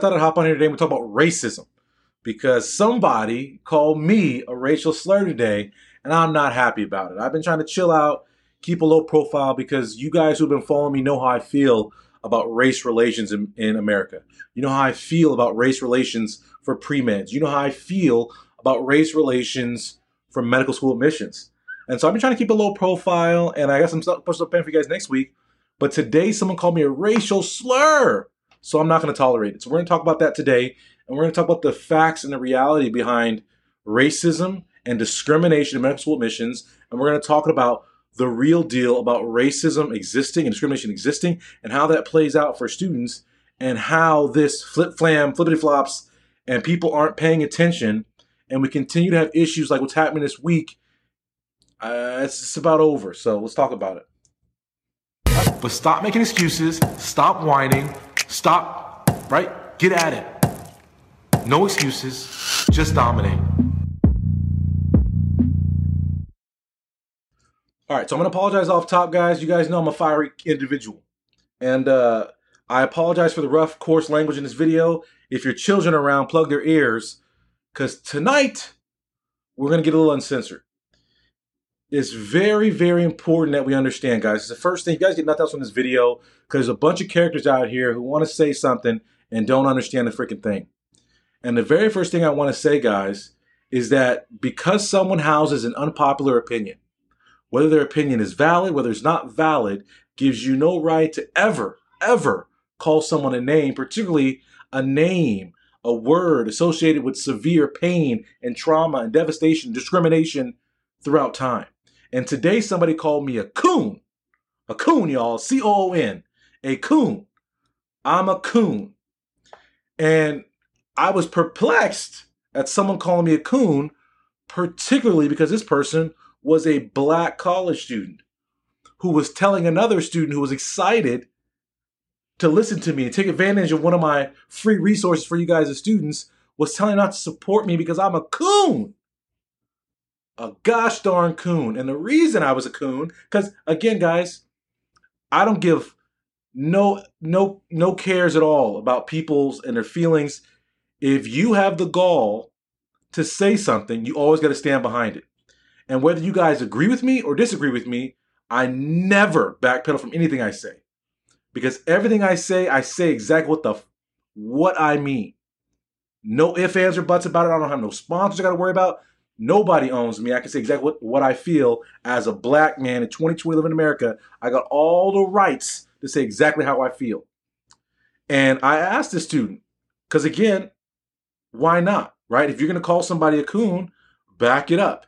I thought I'd hop on here today and talk about racism because somebody called me a racial slur today and I'm not happy about it. I've been trying to chill out, keep a low profile because you guys who've been following me know how I feel about race relations in, in America. You know how I feel about race relations for pre-meds. You know how I feel about race relations for medical school admissions. And so I've been trying to keep a low profile and I got some stuff posted up for you guys next week. But today someone called me a racial slur. So I'm not going to tolerate it. So we're going to talk about that today. And we're going to talk about the facts and the reality behind racism and discrimination in medical school admissions. And we're going to talk about the real deal about racism existing and discrimination existing and how that plays out for students and how this flip flam, flippity flops, and people aren't paying attention. And we continue to have issues like what's happening this week. Uh, it's, it's about over. So let's talk about it. But stop making excuses. Stop whining. Stop, right? Get at it. No excuses. Just dominate. All right, so I'm to apologize off top, guys. You guys know I'm a fiery individual. And uh, I apologize for the rough, coarse language in this video. If your children are around, plug their ears. Because tonight, we're to get a little uncensored. It's very, very important that we understand, guys. It's the first thing. You guys get nothing else from this video because there's a bunch of characters out here who want to say something and don't understand the freaking thing. And the very first thing I want to say, guys, is that because someone houses an unpopular opinion, whether their opinion is valid, whether it's not valid, gives you no right to ever, ever call someone a name, particularly a name, a word associated with severe pain and trauma and devastation, discrimination throughout time. And today somebody called me a coon. A coon, y'all. C O O N. A coon. I'm a coon. And I was perplexed at someone calling me a coon, particularly because this person was a black college student who was telling another student who was excited to listen to me and take advantage of one of my free resources for you guys as students was telling not to support me because I'm a coon. A gosh darn coon. And the reason I was a coon, because again, guys, I don't give no no no cares at all about people's and their feelings. If you have the gall to say something, you always got to stand behind it. And whether you guys agree with me or disagree with me, I never backpedal from anything I say. Because everything I say, I say exactly what the what I mean. No ifs, ands, or buts about it. I don't have no sponsors I got to worry about. Nobody owns me. I can say exactly what, what I feel as a black man in 2020 living in America. I got all the rights to say exactly how I feel. And I asked the student, because again, why not? Right? If you're going to call somebody a coon, back it up.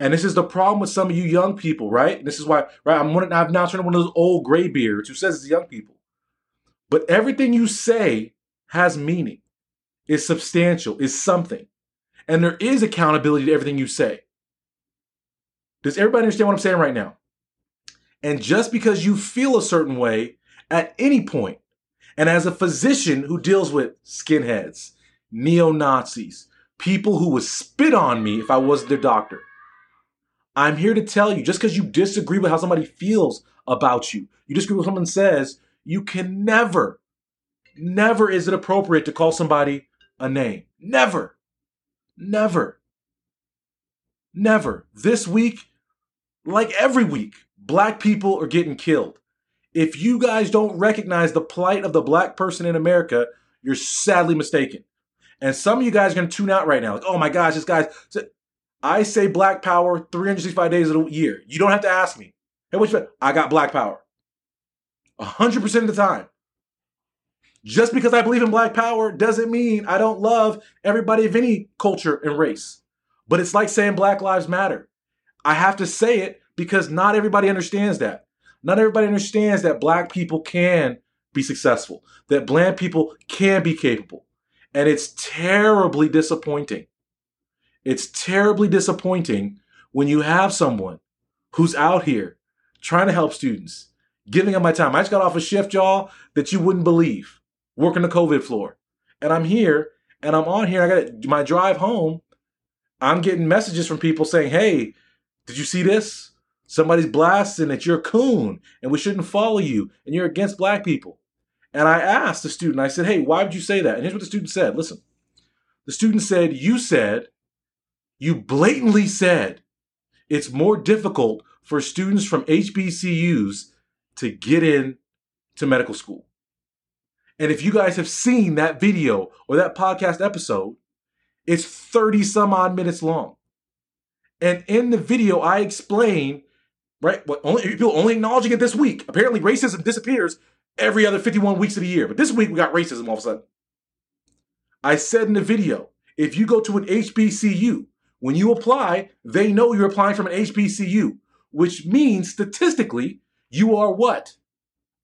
And this is the problem with some of you young people, right? This is why, right? I'm one, I've now turned one of those old graybeards who says it's young people. But everything you say has meaning, is substantial, is something. And there is accountability to everything you say. Does everybody understand what I'm saying right now? And just because you feel a certain way at any point, and as a physician who deals with skinheads, neo Nazis, people who would spit on me if I wasn't their doctor, I'm here to tell you just because you disagree with how somebody feels about you, you disagree with what someone says, you can never, never is it appropriate to call somebody a name. Never. Never. Never. This week, like every week, black people are getting killed. If you guys don't recognize the plight of the black person in America, you're sadly mistaken. And some of you guys are going to tune out right now. Like, oh my gosh, this guy's. I say black power 365 days of the year. You don't have to ask me. Hey, which I got black power. 100% of the time. Just because I believe in black power doesn't mean I don't love everybody of any culture and race. But it's like saying Black Lives Matter. I have to say it because not everybody understands that. Not everybody understands that black people can be successful, that black people can be capable. And it's terribly disappointing it's terribly disappointing when you have someone who's out here trying to help students, giving up my time. I just got off a shift, y'all, that you wouldn't believe, working the COVID floor. And I'm here and I'm on here. I got my drive home. I'm getting messages from people saying, hey, did you see this? Somebody's blasting that you're a coon and we shouldn't follow you and you're against black people. And I asked the student, I said, hey, why would you say that? And here's what the student said. Listen, the student said, you said, you blatantly said it's more difficult for students from HBCUs to get in to medical school. And if you guys have seen that video or that podcast episode, it's 30 some odd minutes long. And in the video, I explain, right? What only people only acknowledging it this week. Apparently, racism disappears every other 51 weeks of the year. But this week we got racism all of a sudden. I said in the video, if you go to an HBCU, when you apply, they know you're applying from an HBCU, which means statistically, you are what?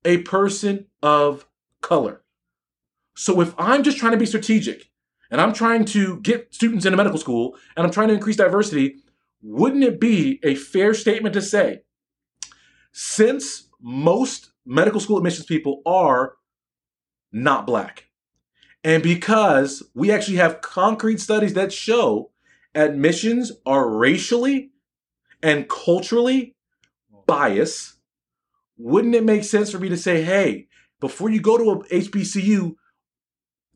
A person of color. So if I'm just trying to be strategic and I'm trying to get students into medical school and I'm trying to increase diversity, wouldn't it be a fair statement to say, since most medical school admissions people are not black, and because we actually have concrete studies that show admissions are racially and culturally biased, wouldn't it make sense for me to say, hey, before you go to a HBCU,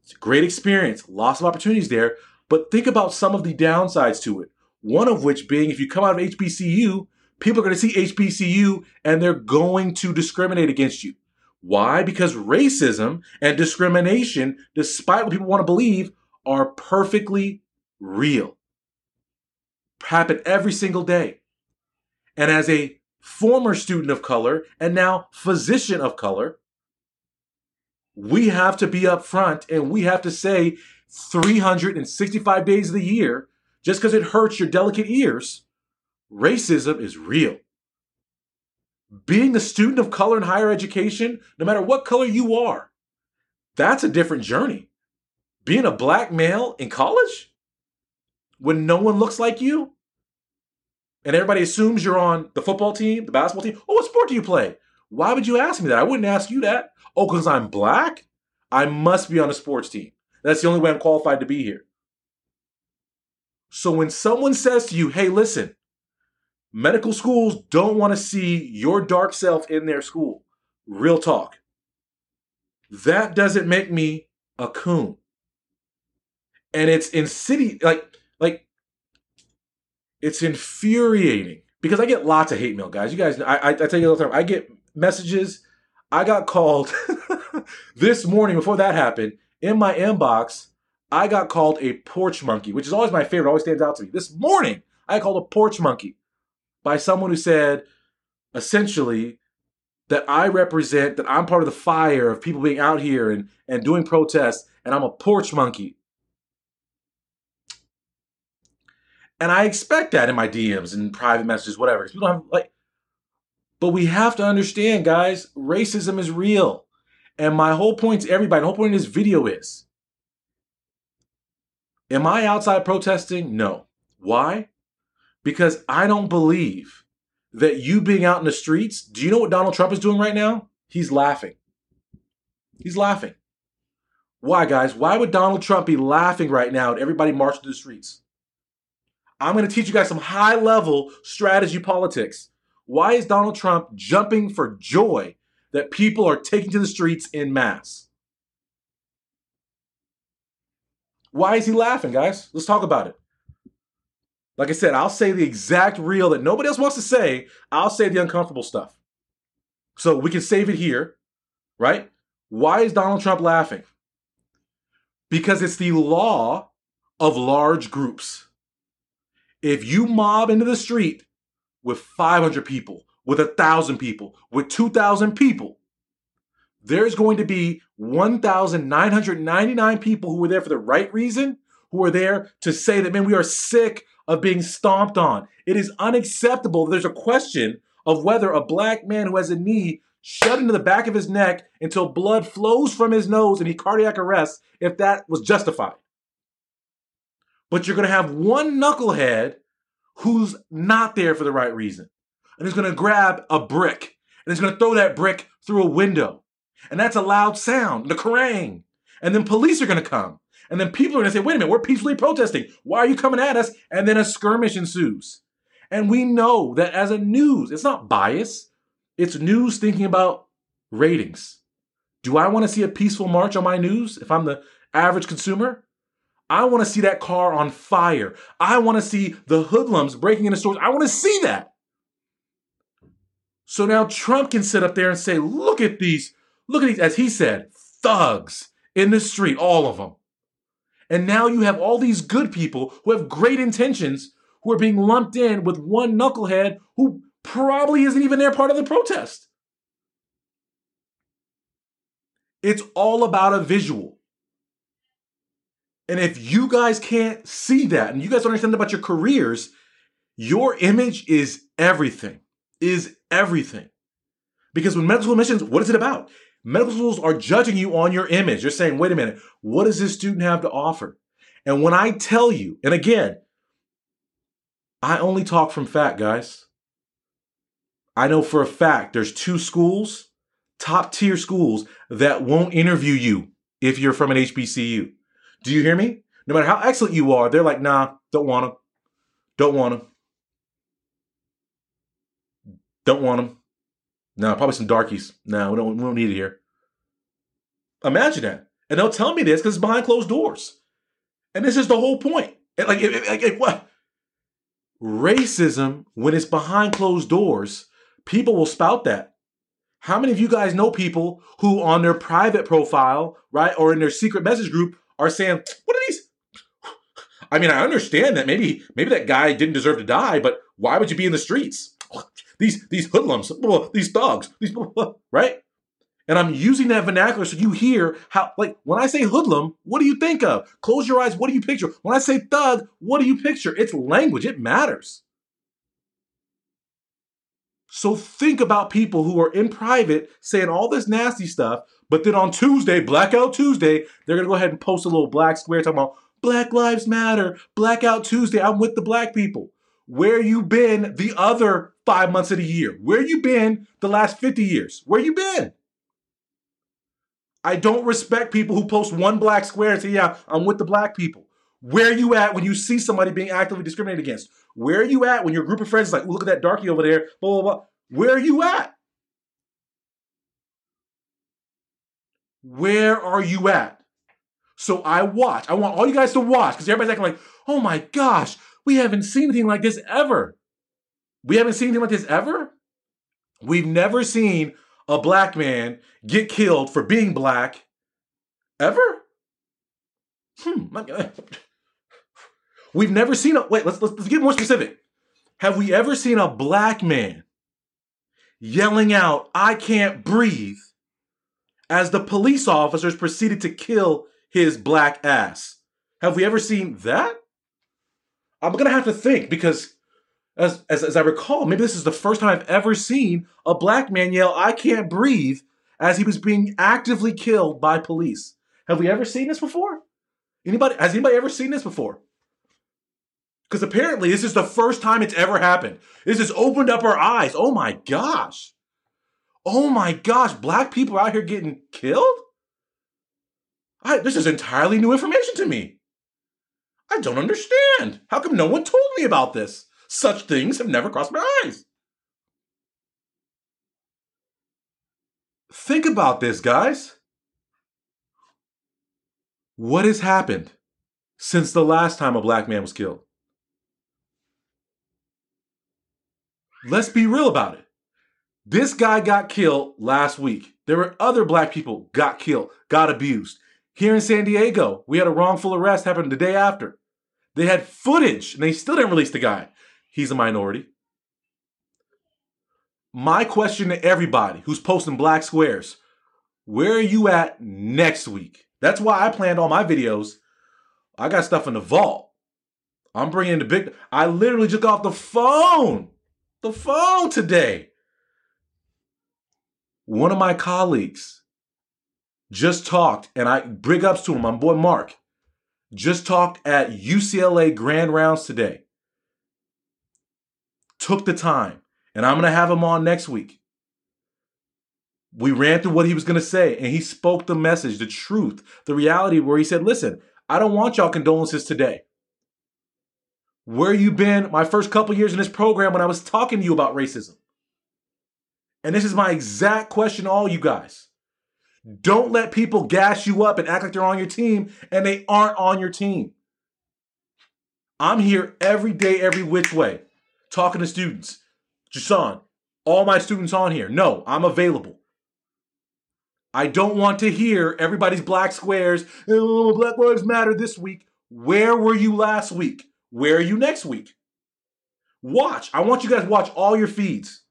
it's a great experience, lots of opportunities there, but think about some of the downsides to it. One of which being if you come out of HBCU, people are going to see HBCU and they're going to discriminate against you. Why? Because racism and discrimination, despite what people want to believe, are perfectly real. Happen every single day. And as a former student of color and now physician of color, we have to be upfront and we have to say 365 days of the year just because it hurts your delicate ears, racism is real. Being a student of color in higher education, no matter what color you are, that's a different journey. Being a black male in college, when no one looks like you, and everybody assumes you're on the football team, the basketball team. Oh, what sport do you play? Why would you ask me that? I wouldn't ask you that. Oh, because I'm black? I must be on a sports team. That's the only way I'm qualified to be here. So when someone says to you, hey, listen, medical schools don't want to see your dark self in their school, real talk, that doesn't make me a coon. And it's in city, like, like, it's infuriating because I get lots of hate mail, guys. You guys, I, I, I tell you all the time, I get messages. I got called this morning before that happened in my inbox I got called a porch monkey, which is always my favorite, always stands out to me. This morning, I called a porch monkey by someone who said, essentially, that I represent, that I'm part of the fire of people being out here and, and doing protests, and I'm a porch monkey. And I expect that in my DMs and private messages, whatever. People have, like, but we have to understand, guys, racism is real. And my whole point to everybody, the whole point of this video is Am I outside protesting? No. Why? Because I don't believe that you being out in the streets, do you know what Donald Trump is doing right now? He's laughing. He's laughing. Why, guys? Why would Donald Trump be laughing right now at everybody marching to the streets? I'm going to teach you guys some high level strategy politics. Why is Donald Trump jumping for joy that people are taking to the streets in mass? Why is he laughing, guys? Let's talk about it. Like I said, I'll say the exact real that nobody else wants to say. I'll say the uncomfortable stuff. So we can save it here, right? Why is Donald Trump laughing? Because it's the law of large groups. If you mob into the street with 500 people, with 1,000 people, with 2,000 people, there's going to be 1,999 people who were there for the right reason, who are there to say that, man, we are sick of being stomped on. It is unacceptable. There's a question of whether a black man who has a knee shut into the back of his neck until blood flows from his nose and he cardiac arrests, if that was justified. But you're going to have one knucklehead who's not there for the right reason. And he's going to grab a brick and he's going to throw that brick through a window. And that's a loud sound, the Kerrang. And then police are going to come. And then people are going to say, wait a minute, we're peacefully protesting. Why are you coming at us? And then a skirmish ensues. And we know that as a news, it's not bias, it's news thinking about ratings. Do I want to see a peaceful march on my news if I'm the average consumer? I want to see that car on fire. I want to see the hoodlums breaking into stores. I want to see that. So now Trump can sit up there and say, look at these, look at these, as he said, thugs in the street, all of them. And now you have all these good people who have great intentions who are being lumped in with one knucklehead who probably isn't even there part of the protest. It's all about a visual. And if you guys can't see that and you guys don't understand about your careers, your image is everything. Is everything. Because when medical admissions, what is it about? Medical schools are judging you on your image. They're saying, wait a minute, what does this student have to offer? And when I tell you, and again, I only talk from fact, guys. I know for a fact there's two schools, top tier schools, that won't interview you if you're from an HBCU. Do you hear me? No matter how excellent you are, they're like, nah, don't want them. Don't want them. Don't want them. No, probably some darkies. No, we don't, we don't need it here. Imagine that. And they'll tell me this because it's behind closed doors. And this is the whole point. Like, like, like what? Racism, when it's behind closed doors, people will spout that. How many of you guys know people who, on their private profile, right, or in their secret message group, are saying, "What are these?" I mean, I understand that maybe maybe that guy didn't deserve to die, but why would you be in the streets? These these hoodlums, these thugs, these right? And I'm using that vernacular so you hear how, like, when I say hoodlum, what do you think of? Close your eyes, what do you picture? When I say thug, what do you picture? It's language, it matters. So think about people who are in private saying all this nasty stuff, but then on Tuesday, Blackout Tuesday, they're gonna go ahead and post a little black square talking about Black Lives Matter, Blackout Tuesday, I'm with the black people. Where you been the other five months of the year? Where you been the last 50 years? Where you been? I don't respect people who post one black square and say, yeah, I'm with the black people. Where are you at when you see somebody being actively discriminated against? Where are you at when your group of friends is like, look at that darky over there, blah, blah, blah. Where are you at? Where are you at? So I watch. I want all you guys to watch because everybody's acting like, oh my gosh, we haven't seen anything like this ever. We haven't seen anything like this ever. We've never seen a black man get killed for being black ever? Hmm. We've never seen a wait, let's, let's, let's get more specific. Have we ever seen a black man yelling out, I can't breathe, as the police officers proceeded to kill his black ass? Have we ever seen that? I'm gonna have to think because as, as, as I recall, maybe this is the first time I've ever seen a black man yell, I can't breathe, as he was being actively killed by police. Have we ever seen this before? Anybody has anybody ever seen this before? Because apparently this is the first time it's ever happened. This has opened up our eyes. Oh my gosh. Oh my gosh, black people out here getting killed? I, this is entirely new information to me. I don't understand. How come no one told me about this? Such things have never crossed my eyes. Think about this, guys. What has happened since the last time a black man was killed? Let's be real about it. This guy got killed last week. There were other black people got killed, got abused. Here in San Diego, we had a wrongful arrest happen the day after. They had footage and they still didn't release the guy he's a minority. My question to everybody who's posting black squares where are you at next week? That's why I planned all my videos. I got stuff in the vault. I'm bringing the big. I literally just got off the phone, the phone today. One of my colleagues just talked, and I big ups to him, my boy Mark, just talked at UCLA Grand Rounds today took the time, and I'm going to have him on next week. We ran through what he was going to say, and he spoke the message, the truth, the reality, where he said, Listen, I don't want y'all condolences today. Where you been my first couple years in this program when I was talking to you about racism? And this is my exact question to all you guys. Don't let people gas you up and act like they're on your team and they aren't on your team. I'm here every day, every which way, talking to students. Jason, all my students on here. No, I'm available. I don't want to hear everybody's black squares. Oh, Black Lives Matter this week. Where were you last week? Where are you next week? Watch. I want you guys watch all your feeds.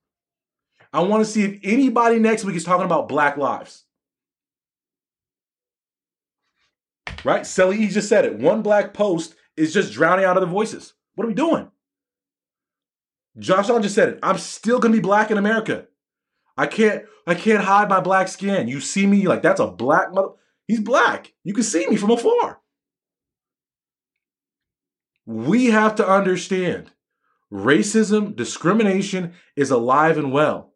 I want to see if anybody next week is talking about black lives. Right? Selly just said it. One black post is just drowning out other voices. What are we doing? Josh just said it. I'm still gonna be black in America. I can't I can't hide my black skin. You see me like that's a black mother. He's black. You can see me from afar. We have to understand racism, discrimination is alive and well.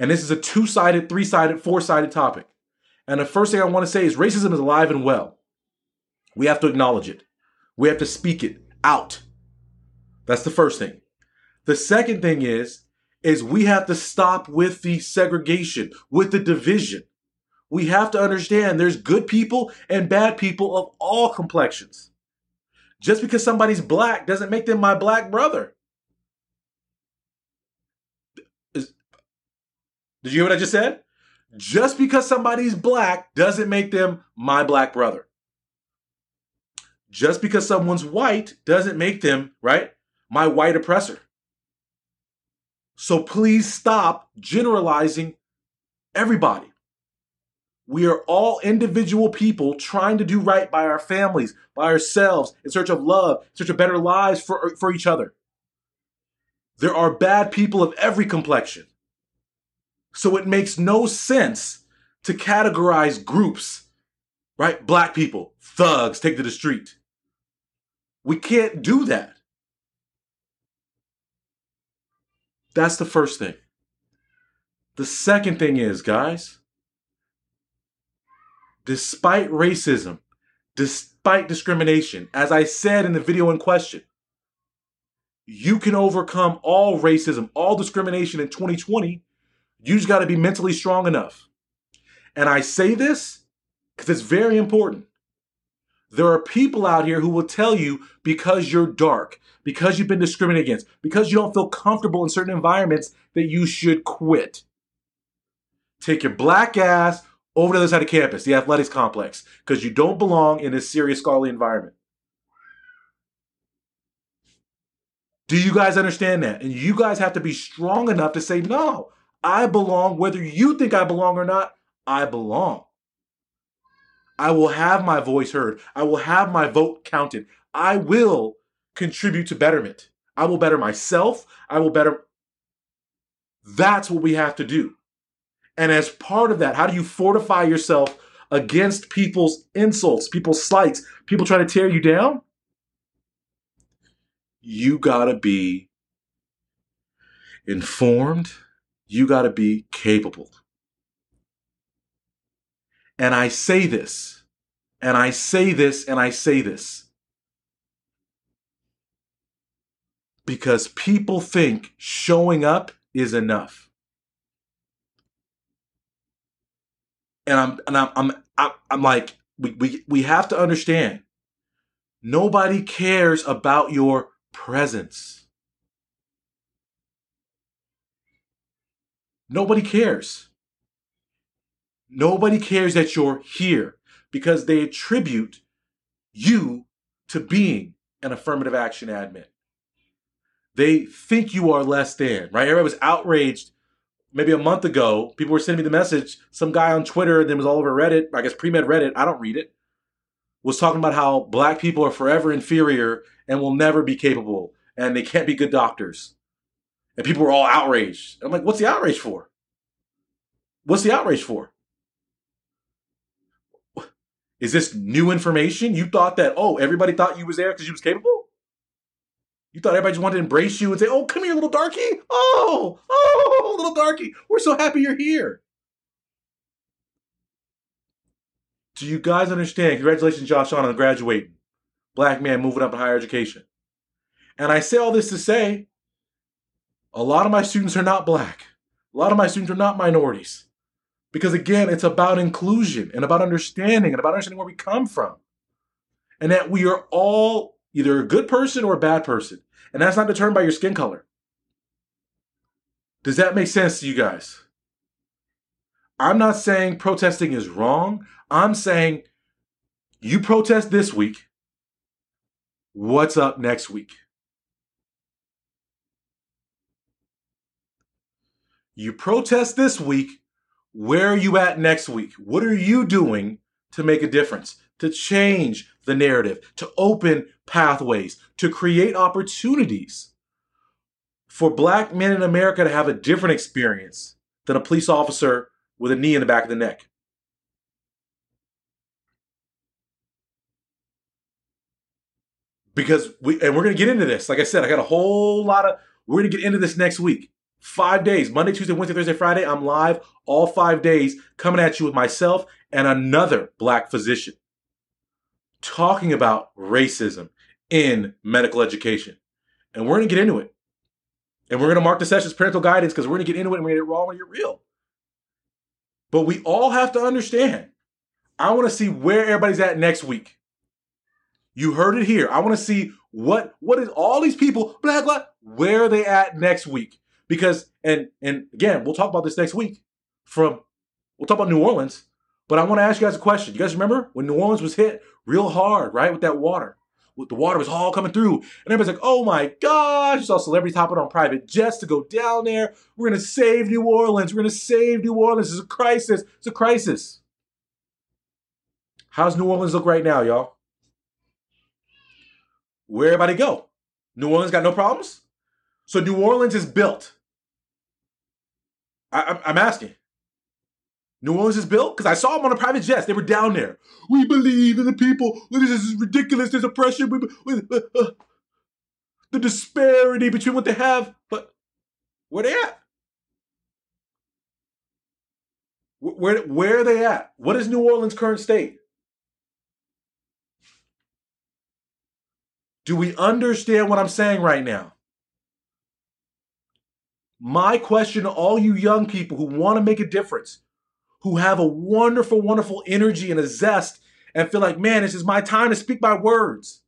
And this is a two sided, three sided, four sided topic. And the first thing I want to say is racism is alive and well. We have to acknowledge it, we have to speak it out. That's the first thing. The second thing is, is we have to stop with the segregation, with the division. We have to understand there's good people and bad people of all complexions. Just because somebody's black doesn't make them my black brother. Is, did you hear what I just said? Just because somebody's black doesn't make them my black brother. Just because someone's white doesn't make them, right, my white oppressor. So please stop generalizing everybody. We are all individual people trying to do right by our families, by ourselves, in search of love, in search of better lives for, for each other. There are bad people of every complexion. So it makes no sense to categorize groups, right? Black people, thugs, take to the street. We can't do that. That's the first thing. The second thing is, guys, despite racism, despite discrimination, as I said in the video in question, you can overcome all racism, all discrimination in 2020. You just got to be mentally strong enough. And I say this because it's very important. There are people out here who will tell you because you're dark, because you've been discriminated against, because you don't feel comfortable in certain environments that you should quit. Take your black ass over to the other side of campus, the athletics complex, because you don't belong in this serious scholarly environment. Do you guys understand that? And you guys have to be strong enough to say, no, I belong, whether you think I belong or not, I belong. I will have my voice heard. I will have my vote counted. I will contribute to betterment. I will better myself. I will better. That's what we have to do. And as part of that, how do you fortify yourself against people's insults, people's slights, people trying to tear you down? You got to be informed. You got to be capable. And I say this, and I say this, and I say this. Because people think showing up is enough. And I'm and I'm I'm I'm, like we, we we have to understand nobody cares about your presence. Nobody cares. Nobody cares that you're here because they attribute you to being an affirmative action admin. They think you are less than, right? Everybody was outraged maybe a month ago, people were sending me the message. Some guy on Twitter, then was all over Reddit, I guess pre med Reddit, I don't read it, was talking about how black people are forever inferior and will never be capable and they can't be good doctors. And people were all outraged. I'm like, what's the outrage for? What's the outrage for? Is this new information? You thought that, oh, everybody thought you was there because you was capable? You thought everybody just wanted to embrace you and say, "Oh, come here, little darky! Oh, oh, little darky! We're so happy you're here." Do you guys understand? Congratulations, Josh, on graduating. Black man moving up in higher education. And I say all this to say, a lot of my students are not black. A lot of my students are not minorities. Because again, it's about inclusion and about understanding and about understanding where we come from. And that we are all either a good person or a bad person. And that's not determined by your skin color. Does that make sense to you guys? I'm not saying protesting is wrong. I'm saying you protest this week. What's up next week? You protest this week. Where are you at next week? What are you doing to make a difference, to change the narrative, to open pathways, to create opportunities for black men in America to have a different experience than a police officer with a knee in the back of the neck? Because we, and we're going to get into this. Like I said, I got a whole lot of, we're going to get into this next week. Five days Monday, Tuesday, Wednesday, Thursday, Friday. I'm live all five days coming at you with myself and another black physician talking about racism in medical education. And we're going to get into it. And we're going to mark the session as parental guidance because we're going to get into it and we're going to get it wrong and get real. But we all have to understand. I want to see where everybody's at next week. You heard it here. I want to see what what is all these people, black, black, where are they at next week? Because and and again, we'll talk about this next week. From we'll talk about New Orleans, but I want to ask you guys a question. You guys remember when New Orleans was hit real hard, right, with that water? With the water was all coming through, and everybody's like, "Oh my gosh!" You saw celebrities hopping on private jets to go down there. We're gonna save New Orleans. We're gonna save New Orleans. It's a crisis. It's a crisis. How's New Orleans look right now, y'all? Where everybody go? New Orleans got no problems. So New Orleans is built. I, am asking. New Orleans is built because I saw them on a private jet. They were down there. We believe in the people. This is ridiculous. There's oppression. We, we, uh, uh, the disparity between what they have, but where are they at? Where where are they at? What is New Orleans' current state? Do we understand what I'm saying right now? My question to all you young people who want to make a difference, who have a wonderful, wonderful energy and a zest, and feel like, man, this is my time to speak my words.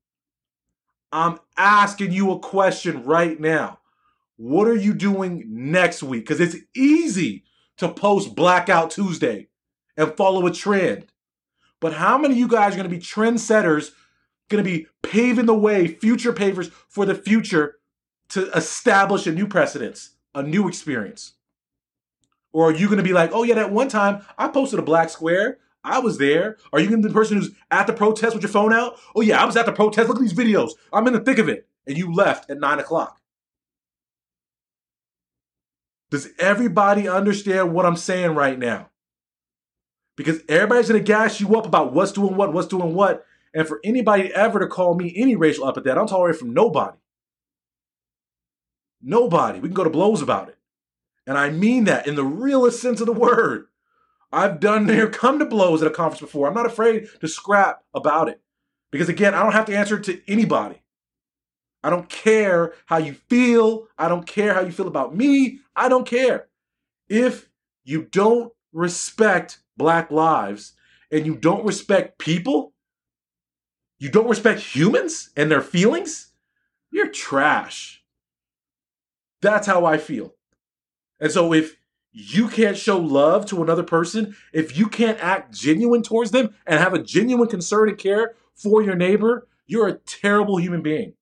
I'm asking you a question right now. What are you doing next week? Because it's easy to post Blackout Tuesday and follow a trend. But how many of you guys are going to be trendsetters, going to be paving the way, future pavers for the future to establish a new precedence? a new experience? Or are you going to be like, oh, yeah, that one time I posted a black square. I was there. Are you going to be the person who's at the protest with your phone out? Oh, yeah, I was at the protest. Look at these videos. I'm in the thick of it. And you left at nine o'clock. Does everybody understand what I'm saying right now? Because everybody's going to gas you up about what's doing what, what's doing what. And for anybody ever to call me any racial epithet, I'm tolerating from nobody. Nobody. We can go to blows about it. And I mean that in the realest sense of the word. I've done there come to blows at a conference before. I'm not afraid to scrap about it. Because again, I don't have to answer to anybody. I don't care how you feel. I don't care how you feel about me. I don't care. If you don't respect black lives and you don't respect people, you don't respect humans and their feelings, you're trash. That's how I feel. And so if you can't show love to another person, if you can't act genuine towards them and have a genuine concern and care for your neighbor, you're a terrible human being.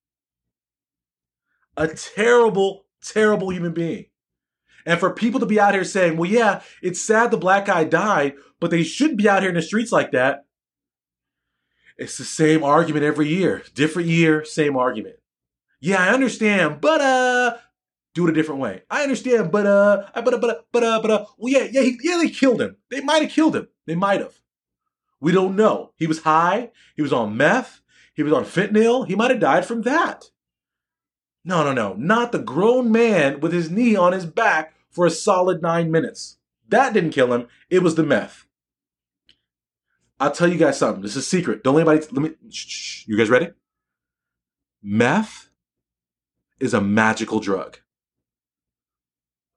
A terrible, terrible human being. And for people to be out here saying, well, yeah, it's sad the black guy died, but they shouldn't be out here in the streets like that. It's the same argument every year. Different year, same argument. Yeah, I understand, but uh, do it a different way. I understand, but uh, but uh, but uh, but uh, but uh, well, yeah, yeah, he, yeah, they killed him. They might have killed him. They might have. We don't know. He was high. He was on meth. He was on fentanyl. He might have died from that. No, no, no, not the grown man with his knee on his back for a solid nine minutes. That didn't kill him. It was the meth. I'll tell you guys something. This is a secret. Don't let anybody. Let me. Shh, shh. You guys ready? Meth is a magical drug.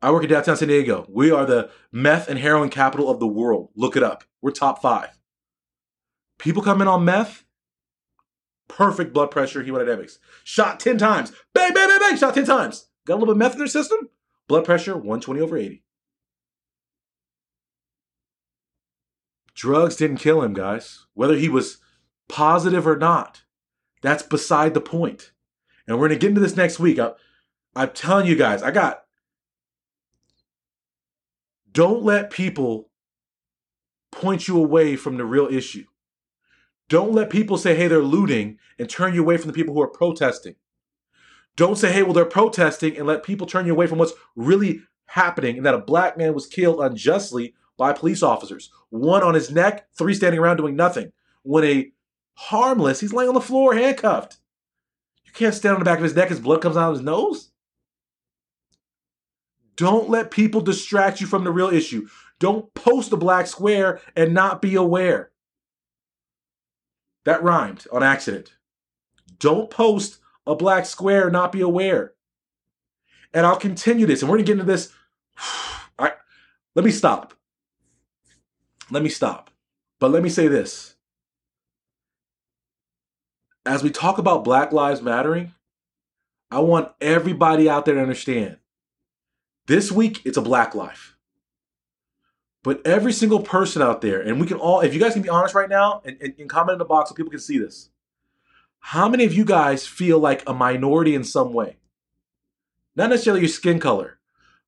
I work in downtown San Diego. We are the meth and heroin capital of the world. Look it up. We're top five. People come in on meth, perfect blood pressure, hemodynamics. Shot 10 times. Bang, bang, bang, bang. Shot 10 times. Got a little bit of meth in their system. Blood pressure 120 over 80. Drugs didn't kill him, guys. Whether he was positive or not, that's beside the point. And we're going to get into this next week. I, I'm telling you guys, I got. Don't let people point you away from the real issue. Don't let people say, hey, they're looting and turn you away from the people who are protesting. Don't say, hey, well, they're protesting and let people turn you away from what's really happening and that a black man was killed unjustly by police officers. One on his neck, three standing around doing nothing. When a harmless, he's laying on the floor handcuffed. You can't stand on the back of his neck his blood comes out of his nose. Don't let people distract you from the real issue. Don't post a black square and not be aware. That rhymed on accident. Don't post a black square and not be aware. And I'll continue this, and we're gonna get into this. I, let me stop. Let me stop. But let me say this. As we talk about Black Lives Mattering, I want everybody out there to understand this week it's a black life. But every single person out there, and we can all, if you guys can be honest right now and, and, and comment in the box so people can see this. How many of you guys feel like a minority in some way? Not necessarily your skin color,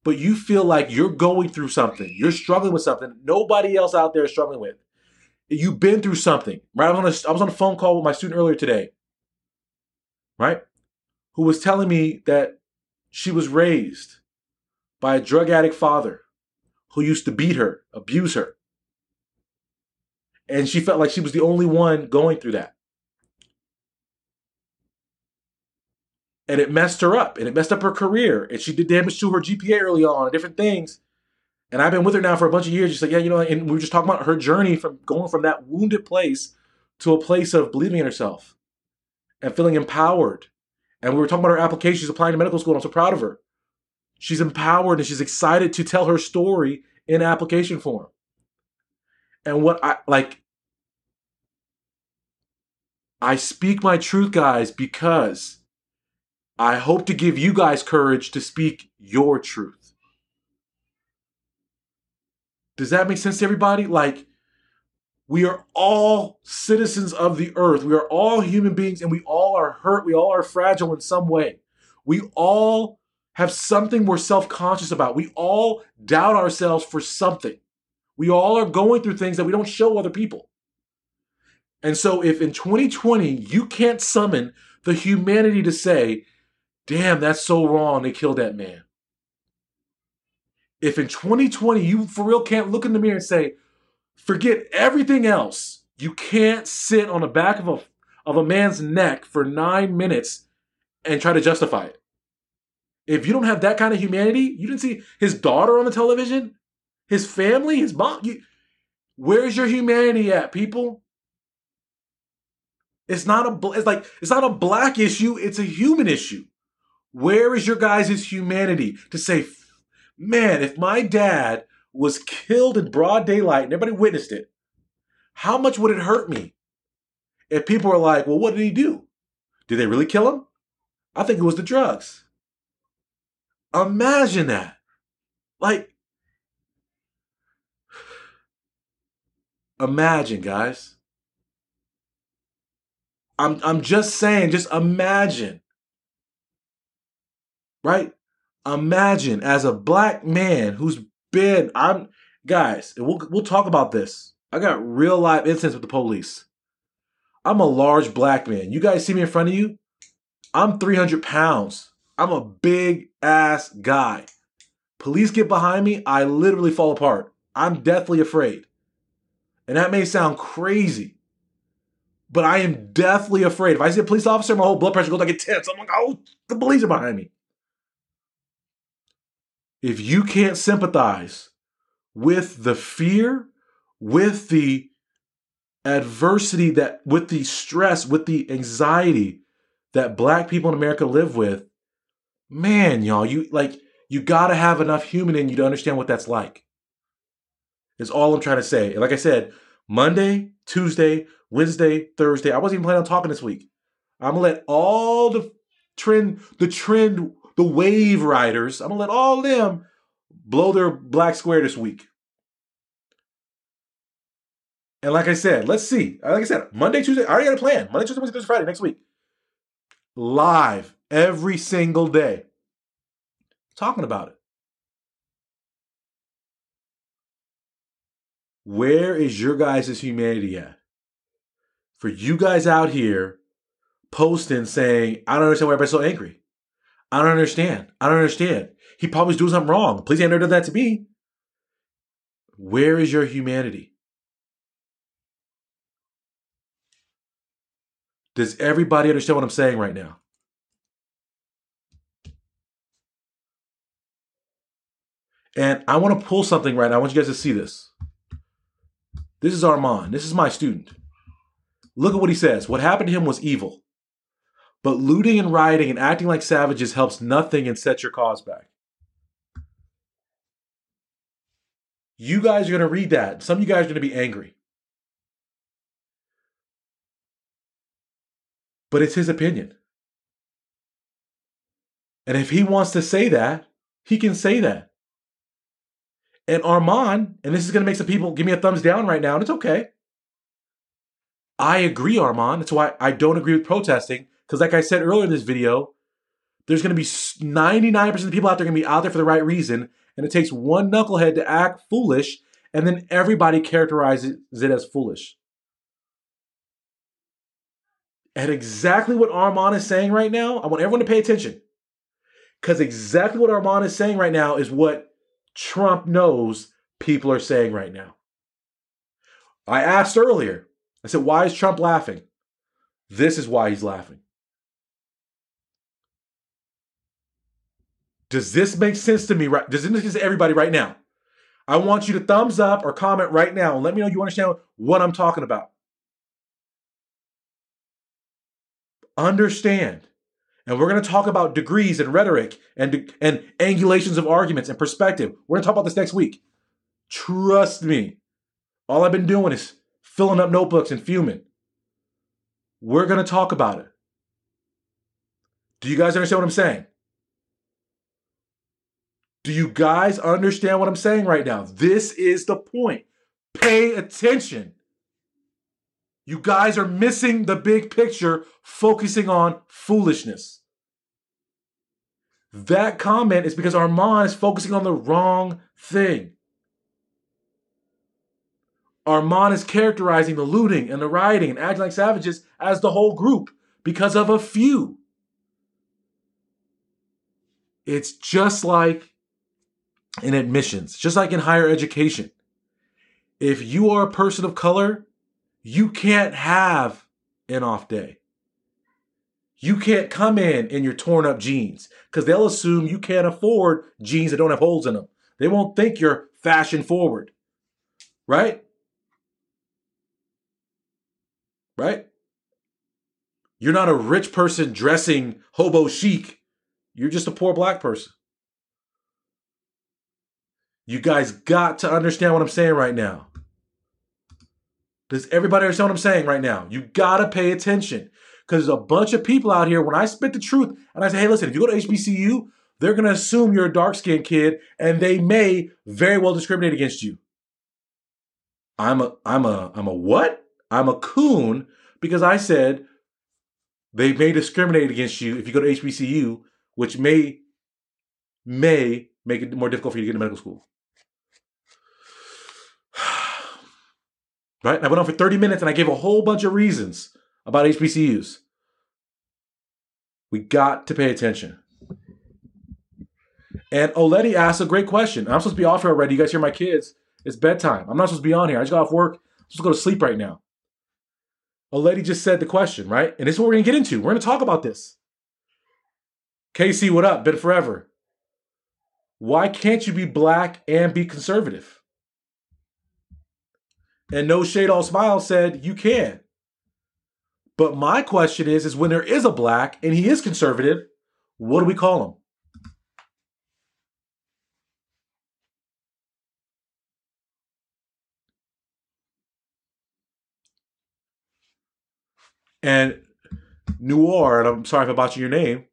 but you feel like you're going through something, you're struggling with something nobody else out there is struggling with. You've been through something, right? I was on a, I was on a phone call with my student earlier today, right? Who was telling me that she was raised by a drug addict father who used to beat her, abuse her. And she felt like she was the only one going through that. And it messed her up and it messed up her career. And she did damage to her GPA early on and different things. And I've been with her now for a bunch of years. She's like, yeah, you know, and we were just talking about her journey from going from that wounded place to a place of believing in herself and feeling empowered. And we were talking about her application. She's applying to medical school. I'm so proud of her. She's empowered and she's excited to tell her story in application form. And what I like, I speak my truth, guys, because I hope to give you guys courage to speak your truth. Does that make sense to everybody? Like, we are all citizens of the earth. We are all human beings and we all are hurt. We all are fragile in some way. We all have something we're self conscious about. We all doubt ourselves for something. We all are going through things that we don't show other people. And so, if in 2020 you can't summon the humanity to say, damn, that's so wrong, they killed that man. If in 2020 you for real can't look in the mirror and say, forget everything else, you can't sit on the back of a, of a man's neck for nine minutes and try to justify it. If you don't have that kind of humanity, you didn't see his daughter on the television, his family, his mom. You, where's your humanity at, people? It's not a it's like it's not a black issue, it's a human issue. Where is your guys' humanity to say, man, if my dad was killed in broad daylight and everybody witnessed it, how much would it hurt me? If people were like, well, what did he do? Did they really kill him? I think it was the drugs. Imagine that. Like, imagine, guys. I'm, I'm just saying, just imagine. Right? Imagine as a black man who's been, I'm, guys, we'll, we'll talk about this. I got real life incidents with the police. I'm a large black man. You guys see me in front of you? I'm 300 pounds. I'm a big ass guy. Police get behind me, I literally fall apart. I'm deathly afraid. And that may sound crazy, but I am deathly afraid. If I see a police officer, my whole blood pressure goes like a intense. I'm like, oh, the police are behind me. If you can't sympathize with the fear, with the adversity that, with the stress, with the anxiety that black people in America live with, man, y'all, you like You got to have enough human in you to understand what that's like. Is all I'm trying to say. Like I said, Monday, Tuesday, Wednesday, Thursday. I wasn't even planning on talking this week. I'm gonna let all the trend, the trend, the wave riders. I'm gonna let all them blow their black square this week. And like I said, let's see. Like I said, Monday, Tuesday, I already got a plan. Monday, Tuesday, Wednesday, Thursday, Friday next week. Live every single day. Talking about it. Where is your guys' humanity at? For you guys out here posting saying, I don't understand why everybody's so angry. I don't understand. I don't understand. He probably's doing something wrong. Please done that to me. Where is your humanity? Does everybody understand what I'm saying right now? And I want to pull something right now. I want you guys to see this. This is Armand. This is my student. Look at what he says. What happened to him was evil. But looting and rioting and acting like savages helps nothing and sets your cause back. You guys are going to read that. Some of you guys are going to be angry. But it's his opinion. And if he wants to say that, he can say that. And Armand, and this is going to make some people give me a thumbs down right now, and it's okay. I agree, Armand. That's why I don't agree with protesting. Because, like I said earlier in this video, there's going to be 99% of the people out there going to be out there for the right reason. And it takes one knucklehead to act foolish, and then everybody characterizes it as foolish. And exactly what Armand is saying right now, I want everyone to pay attention. Because exactly what Armand is saying right now is what Trump knows people are saying right now. I asked earlier, I said, why is Trump laughing? This is why he's laughing. Does this make sense to me? Right? Does this make sense to everybody right now? I want you to thumbs up or comment right now and let me know you understand what I'm talking about. Understand and we're going to talk about degrees and rhetoric and, and angulations of arguments and perspective. We're going to talk about this next week. Trust me. All I've been doing is filling up notebooks and fuming. We're going to talk about it. Do you guys understand what I'm saying? Do you guys understand what I'm saying right now? This is the point. Pay attention. You guys are missing the big picture, focusing on foolishness. That comment is because Armand is focusing on the wrong thing. Armand is characterizing the looting and the rioting and acting like savages as the whole group because of a few. It's just like in admissions, just like in higher education. If you are a person of color, you can't have an off day. You can't come in in your torn up jeans because they'll assume you can't afford jeans that don't have holes in them. They won't think you're fashion forward. Right? Right? You're not a rich person dressing hobo chic. You're just a poor black person. You guys got to understand what I'm saying right now. Does everybody understand what I'm saying right now? You gotta pay attention. Because there's a bunch of people out here, when I spit the truth and I say, hey, listen, if you go to HBCU, they're gonna assume you're a dark skinned kid and they may very well discriminate against you. I'm a I'm a I'm a what? I'm a coon because I said they may discriminate against you if you go to HBCU, which may may make it more difficult for you to get into medical school. Right? And I went on for 30 minutes and I gave a whole bunch of reasons about HBCUs. We got to pay attention. And Oleti asked a great question. I'm supposed to be off here already. You guys hear my kids? It's bedtime. I'm not supposed to be on here. I just got off work. I'm supposed to go to sleep right now. Oleti just said the question, right? And this is what we're going to get into. We're going to talk about this. Casey, what up? Been forever. Why can't you be black and be conservative? And no shade all smiles said, you can. But my question is, is when there is a black and he is conservative, what do we call him? And Noir, and I'm sorry if I botched your name,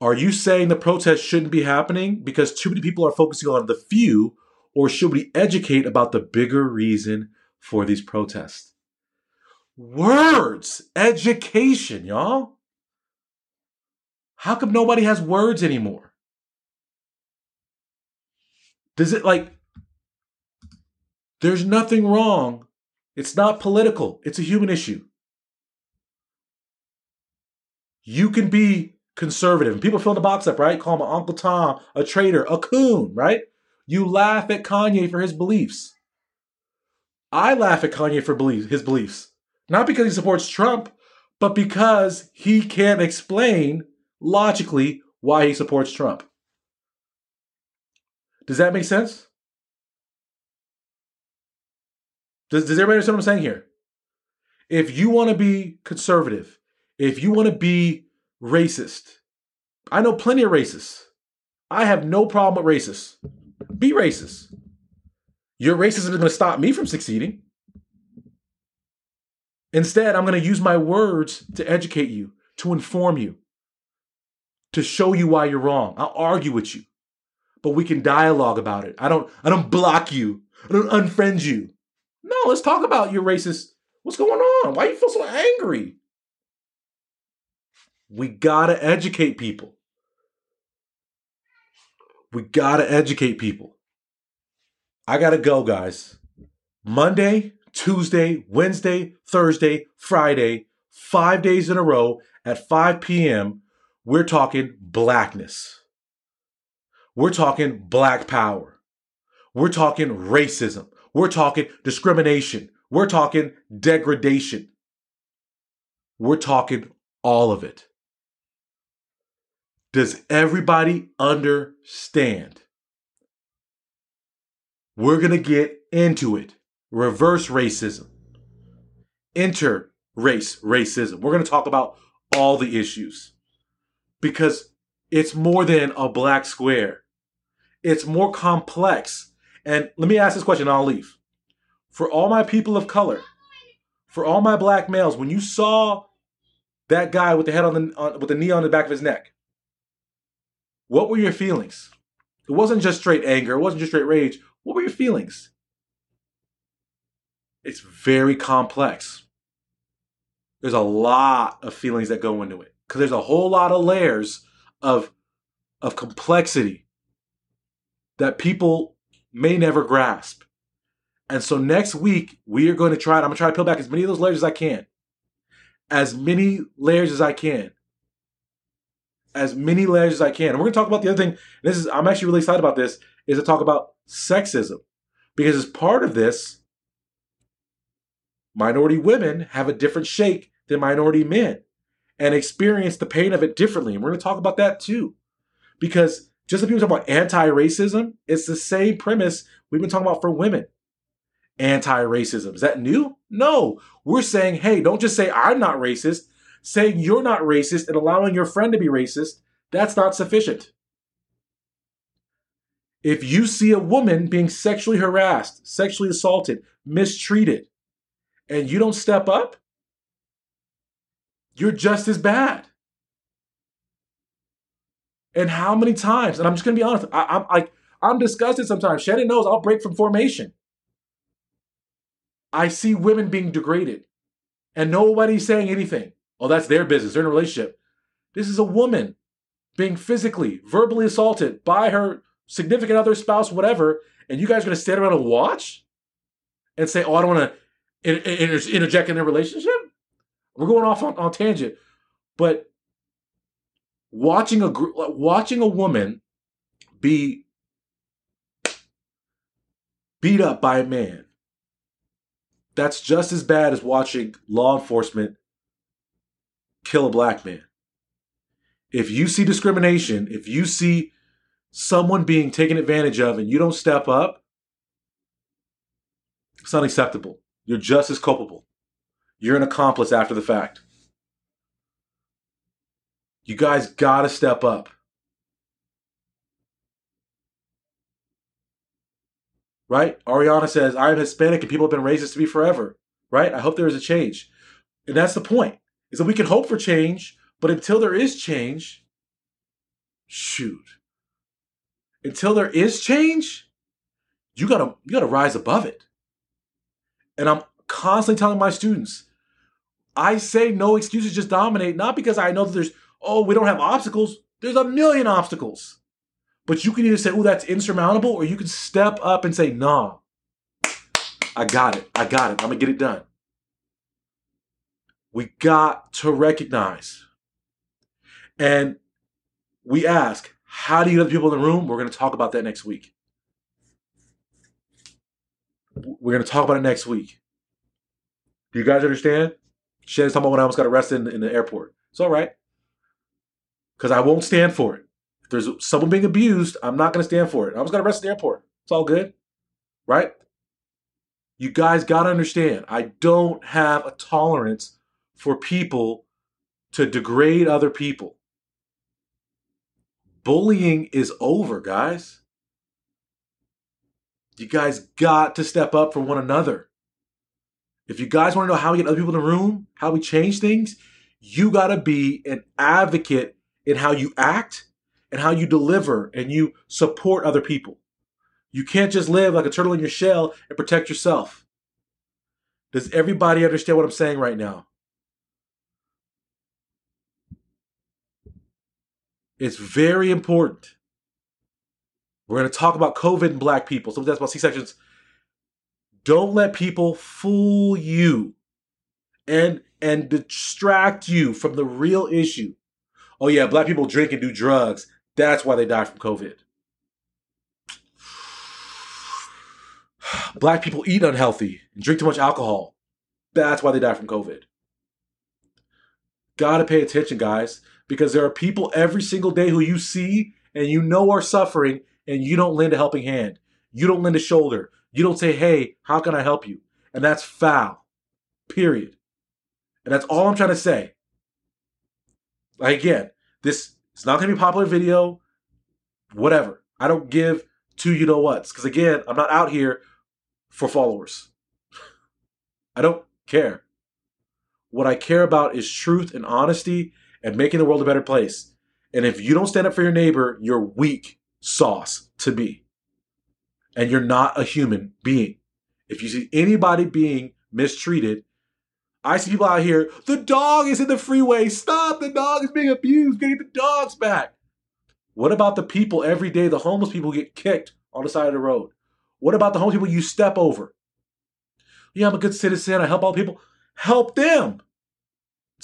are you saying the protest shouldn't be happening because too many people are focusing on the few or should we educate about the bigger reason for these protests? Words, education, y'all. How come nobody has words anymore? Does it like, there's nothing wrong. It's not political, it's a human issue. You can be conservative. And people fill the box up, right? Call him Uncle Tom, a traitor, a coon, right? You laugh at Kanye for his beliefs. I laugh at Kanye for belief, his beliefs. Not because he supports Trump, but because he can't explain logically why he supports Trump. Does that make sense? Does, does everybody understand what I'm saying here? If you want to be conservative, if you want to be racist, I know plenty of racists. I have no problem with racists. Be racist. Your racism is going to stop me from succeeding. Instead, I'm going to use my words to educate you, to inform you, to show you why you're wrong. I'll argue with you. But we can dialogue about it. I don't I don't block you. I don't unfriend you. No, let's talk about your racist. What's going on? Why you feel so angry? We got to educate people. We got to educate people. I got to go, guys. Monday, Tuesday, Wednesday, Thursday, Friday, five days in a row at 5 p.m., we're talking blackness. We're talking black power. We're talking racism. We're talking discrimination. We're talking degradation. We're talking all of it. Does everybody understand? We're going to get into it. Reverse racism, inter race racism. We're going to talk about all the issues because it's more than a black square, it's more complex. And let me ask this question, I'll leave. For all my people of color, for all my black males, when you saw that guy with the head on the on, with the knee on the back of his neck, what were your feelings? It wasn't just straight anger, it wasn't just straight rage. What were your feelings? It's very complex. There's a lot of feelings that go into it because there's a whole lot of layers of, of complexity that people may never grasp. And so next week, we are going to try, I'm going to try to peel back as many of those layers as I can. As many layers as I can as many layers as I can. And we're gonna talk about the other thing. This is I'm actually really excited about this. Is to talk about sexism because as part of this, minority women have a different shake than minority men and experience the pain of it differently. And we're gonna talk about that too, because just like people talk about anti-racism, it's the same premise we've been talking about for women. Anti-racism is that new? No, we're saying, hey, don't just say I'm not racist saying you're not racist and allowing your friend to be racist, that's not sufficient. If you see a woman being sexually harassed, sexually assaulted, mistreated, and you don't step up, you're just as bad. And how many times? And I'm just gonna be honest. I, am like I'm disgusted sometimes. Shannon knows I'll break from formation. I see women being degraded, and nobody's saying anything. Oh, that's their business. They're in a relationship. This is a woman being physically, verbally assaulted by her significant other, spouse, whatever, and you guys are going to stand around and watch and say, "Oh, I don't want to inter- interject in their relationship." We're going off on, on tangent, but watching a watching a woman be beat up by a man that's just as bad as watching law enforcement kill a black man. If you see discrimination, if you see someone being taken advantage of and you don't step up, it's unacceptable. You're just as culpable. You're an accomplice after the fact. You guys gotta step up. Right? Ariana says, I am Hispanic and people have been racist to me forever. right? I hope there is a change. And that's the point. Is that we can hope for change, but until there is change, shoot. Until there is change, you gotta you gotta rise above it. And I'm constantly telling my students, I say no excuses just dominate, not because I know that there's, oh, we don't have obstacles. There's a million obstacles. But you can either say, oh, that's insurmountable, or you can step up and say, nah, I got it. I got it. I'm to get it done. We got to recognize. And we ask, how do you get the people in the room? We're going to talk about that next week. We're going to talk about it next week. Do you guys understand? Shannon's talking about when I almost got arrested in, in the airport. It's all right. Because I won't stand for it. If there's someone being abused, I'm not going to stand for it. I almost got arrested in the airport. It's all good. Right? You guys got to understand, I don't have a tolerance for people to degrade other people. Bullying is over, guys. You guys got to step up for one another. If you guys want to know how we get other people in the room, how we change things, you got to be an advocate in how you act and how you deliver and you support other people. You can't just live like a turtle in your shell and protect yourself. Does everybody understand what I'm saying right now? It's very important. We're going to talk about COVID and black people. So that's about C sections don't let people fool you and and distract you from the real issue. Oh yeah, black people drink and do drugs. That's why they die from COVID. Black people eat unhealthy and drink too much alcohol. That's why they die from COVID. Gotta pay attention, guys, because there are people every single day who you see and you know are suffering and you don't lend a helping hand. You don't lend a shoulder. You don't say, hey, how can I help you? And that's foul. Period. And that's all I'm trying to say. Like again, this it's not gonna be a popular video, whatever. I don't give two you know what's. Because again, I'm not out here for followers. I don't care. What I care about is truth and honesty and making the world a better place. And if you don't stand up for your neighbor, you're weak sauce to be and you're not a human being. If you see anybody being mistreated, I see people out here, the dog is in the freeway. Stop, the dog is being abused. Get the dogs back. What about the people every day, the homeless people get kicked on the side of the road? What about the homeless people you step over? Yeah, I'm a good citizen. I help all people. Help them.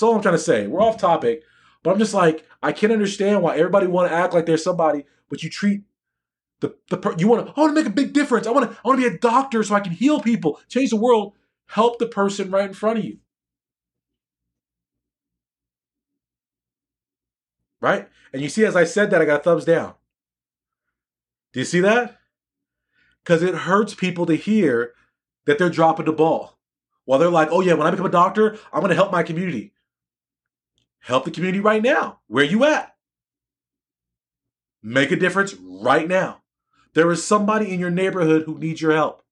That's all I'm trying to say. We're off topic, but I'm just like, I can't understand why everybody want to act like they're somebody, but you treat the, the you want to I want to make a big difference. I want to I want to be a doctor so I can heal people, change the world, help the person right in front of you. Right? And you see as I said that I got thumbs down. Do you see that? Cuz it hurts people to hear that they're dropping the ball. While they're like, "Oh yeah, when I become a doctor, I'm going to help my community." Help the community right now. Where you at? Make a difference right now. There is somebody in your neighborhood who needs your help.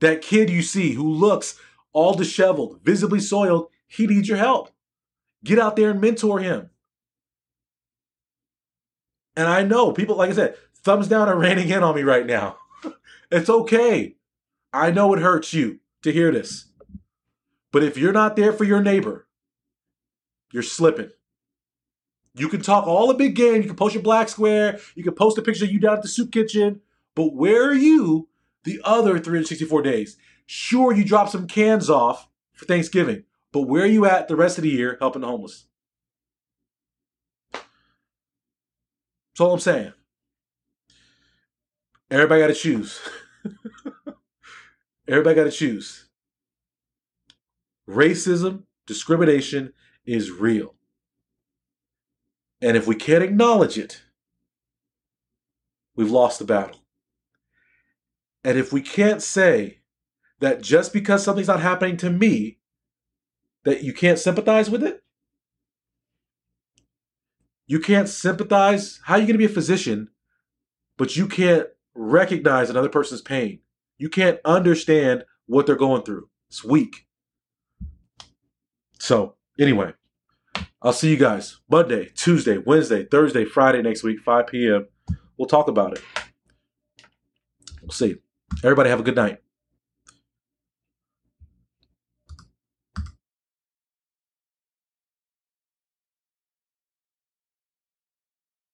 That kid you see who looks all disheveled, visibly soiled, he needs your help. Get out there and mentor him. And I know people, like I said, thumbs down are raining in on me right now. it's okay. I know it hurts you to hear this. But if you're not there for your neighbor, you're slipping. You can talk all the big game. You can post your black square. You can post a picture of you down at the soup kitchen. But where are you the other 364 days? Sure, you drop some cans off for Thanksgiving, but where are you at the rest of the year helping the homeless? That's all I'm saying. Everybody got to choose. Everybody got to choose. Racism, discrimination is real. And if we can't acknowledge it, we've lost the battle. And if we can't say that just because something's not happening to me, that you can't sympathize with it, you can't sympathize. How are you going to be a physician, but you can't recognize another person's pain? You can't understand what they're going through. It's weak. So anyway, I'll see you guys Monday, Tuesday, Wednesday, Thursday, Friday next week, 5 p.m. We'll talk about it. We'll see. Everybody have a good night.